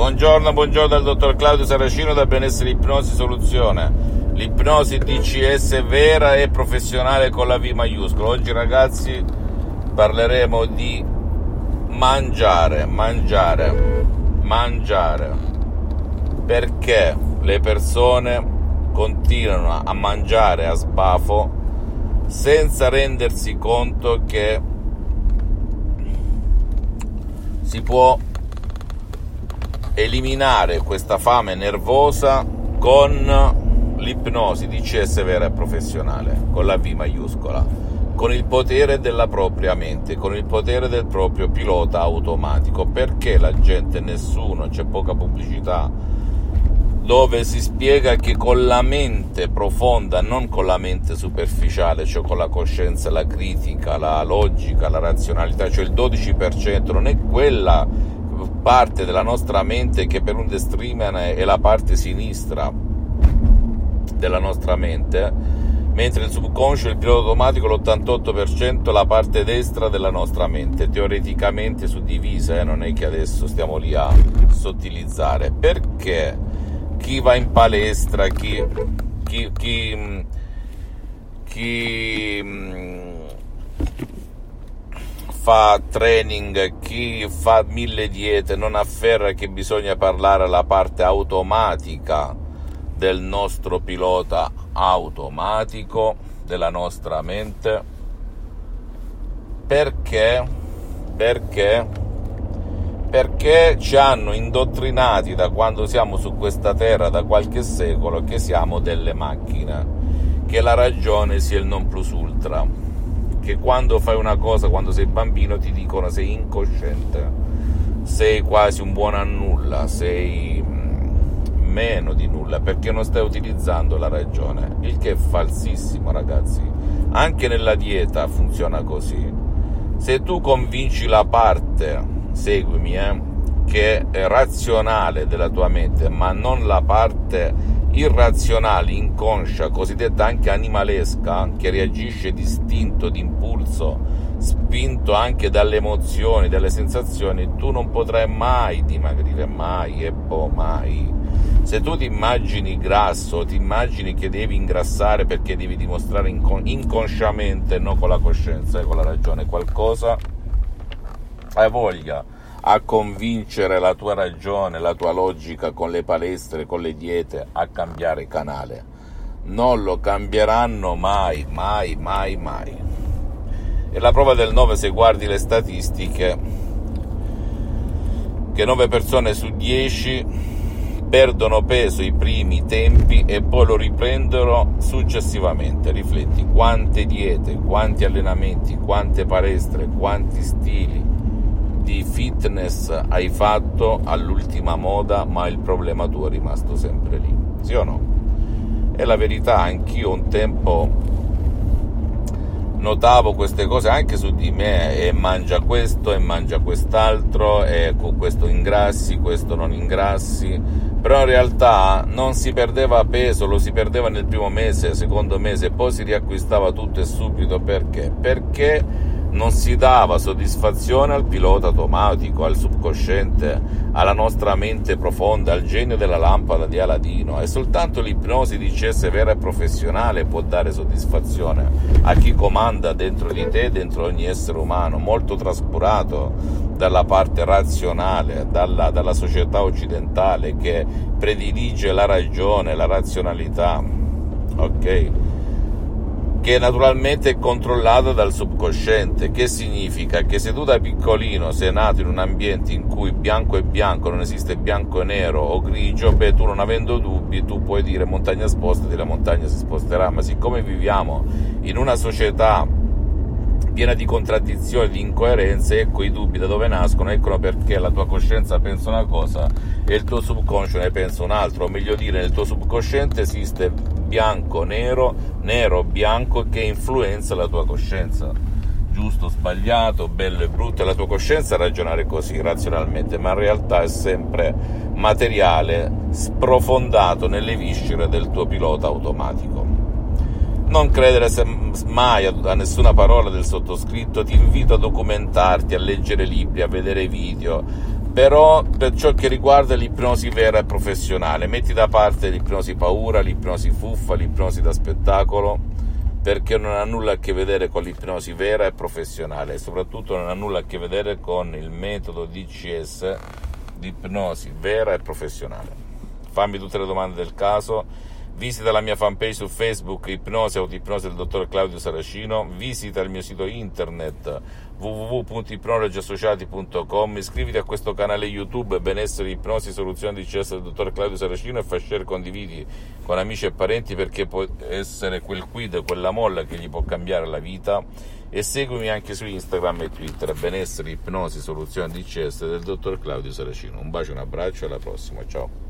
Buongiorno, buongiorno dal dottor Claudio Saracino da Benessere Ipnosi Soluzione. L'ipnosi DCS vera e professionale con la V maiuscola. Oggi ragazzi parleremo di mangiare, mangiare, mangiare. Perché le persone continuano a mangiare a sbafo senza rendersi conto che si può eliminare questa fame nervosa con l'ipnosi DCS vera e professionale, con la V maiuscola, con il potere della propria mente, con il potere del proprio pilota automatico. Perché la gente, nessuno, c'è poca pubblicità, dove si spiega che con la mente profonda, non con la mente superficiale, cioè con la coscienza, la critica, la logica, la razionalità, cioè il 12%, non è quella parte della nostra mente che per un streamer è la parte sinistra della nostra mente, mentre il subconscio, il pilota automatico, l'88% è la parte destra della nostra mente, teoreticamente suddivisa, eh? non è che adesso stiamo lì a sottilizzare. Perché chi va in palestra, chi, chi, chi, chi fa training, chi fa mille diete non afferra che bisogna parlare alla parte automatica del nostro pilota automatico, della nostra mente. Perché? Perché? Perché ci hanno indottrinati da quando siamo su questa terra, da qualche secolo, che siamo delle macchine, che la ragione sia il non plus ultra che quando fai una cosa, quando sei bambino, ti dicono sei incosciente, sei quasi un buono a nulla, sei mm, meno di nulla perché non stai utilizzando la ragione, il che è falsissimo ragazzi. Anche nella dieta funziona così. Se tu convinci la parte, seguimi, eh, che è razionale della tua mente, ma non la parte irrazionale, inconscia, cosiddetta anche animalesca, che reagisce distinto, d'impulso, spinto anche dalle emozioni, dalle sensazioni, tu non potrai mai dimagrire, mai e boh, mai. Se tu ti immagini grasso, ti immagini che devi ingrassare perché devi dimostrare incon- inconsciamente, non con la coscienza e con la ragione, qualcosa, hai voglia a convincere la tua ragione, la tua logica con le palestre, con le diete a cambiare canale. Non lo cambieranno mai, mai, mai, mai. E la prova del 9, se guardi le statistiche, che 9 persone su 10 perdono peso i primi tempi e poi lo riprendono successivamente. Rifletti quante diete, quanti allenamenti, quante palestre, quanti stili, di fitness hai fatto all'ultima moda, ma il problema tuo è rimasto sempre lì. Sì o no? È la verità, anch'io un tempo notavo queste cose anche su di me e mangia questo e mangia quest'altro e con questo ingrassi, questo non ingrassi, però in realtà non si perdeva peso, lo si perdeva nel primo mese, secondo mese, poi si riacquistava tutto e subito perché? Perché non si dava soddisfazione al pilota automatico, al subconsciente, alla nostra mente profonda, al genio della lampada di Aladino e soltanto l'ipnosi di CS vera e professionale può dare soddisfazione a chi comanda dentro di te, dentro ogni essere umano, molto trascurato dalla parte razionale, dalla, dalla società occidentale che predilige la ragione, la razionalità. Ok? Che naturalmente è controllata dal subconsciente, che significa che se tu da piccolino sei nato in un ambiente in cui bianco è bianco, non esiste bianco e nero o grigio, beh tu non avendo dubbi tu puoi dire montagna spostati, la montagna si sposterà, ma siccome viviamo in una società piena di contraddizioni, di incoerenze, ecco i dubbi da dove nascono, eccono perché la tua coscienza pensa una cosa e il tuo subconscio ne pensa un altro, o meglio dire, nel tuo subconsciente esiste bianco, nero, nero, bianco che influenza la tua coscienza. Giusto, sbagliato, bello e brutto, e la tua coscienza ragionare così razionalmente, ma in realtà è sempre materiale sprofondato nelle viscere del tuo pilota automatico. Non credere mai a nessuna parola del sottoscritto, ti invito a documentarti, a leggere libri, a vedere video, però per ciò che riguarda l'ipnosi vera e professionale, metti da parte l'ipnosi paura, l'ipnosi fuffa, l'ipnosi da spettacolo, perché non ha nulla a che vedere con l'ipnosi vera e professionale e soprattutto non ha nulla a che vedere con il metodo DCS di ipnosi vera e professionale. Fammi tutte le domande del caso Visita la mia fanpage su Facebook Ipnosi Autoipnosi del dottor Claudio Saracino, visita il mio sito internet www.ipnologiassociati.com, iscriviti a questo canale YouTube Benessere Ipnosi Soluzioni di CS del dottor Claudio Saracino e fai share condividi con amici e parenti perché può essere quel quid, quella molla che gli può cambiare la vita e seguimi anche su Instagram e Twitter Benessere Ipnosi Soluzioni di CS del dottor Claudio Saracino. Un bacio, un abbraccio e alla prossima, ciao.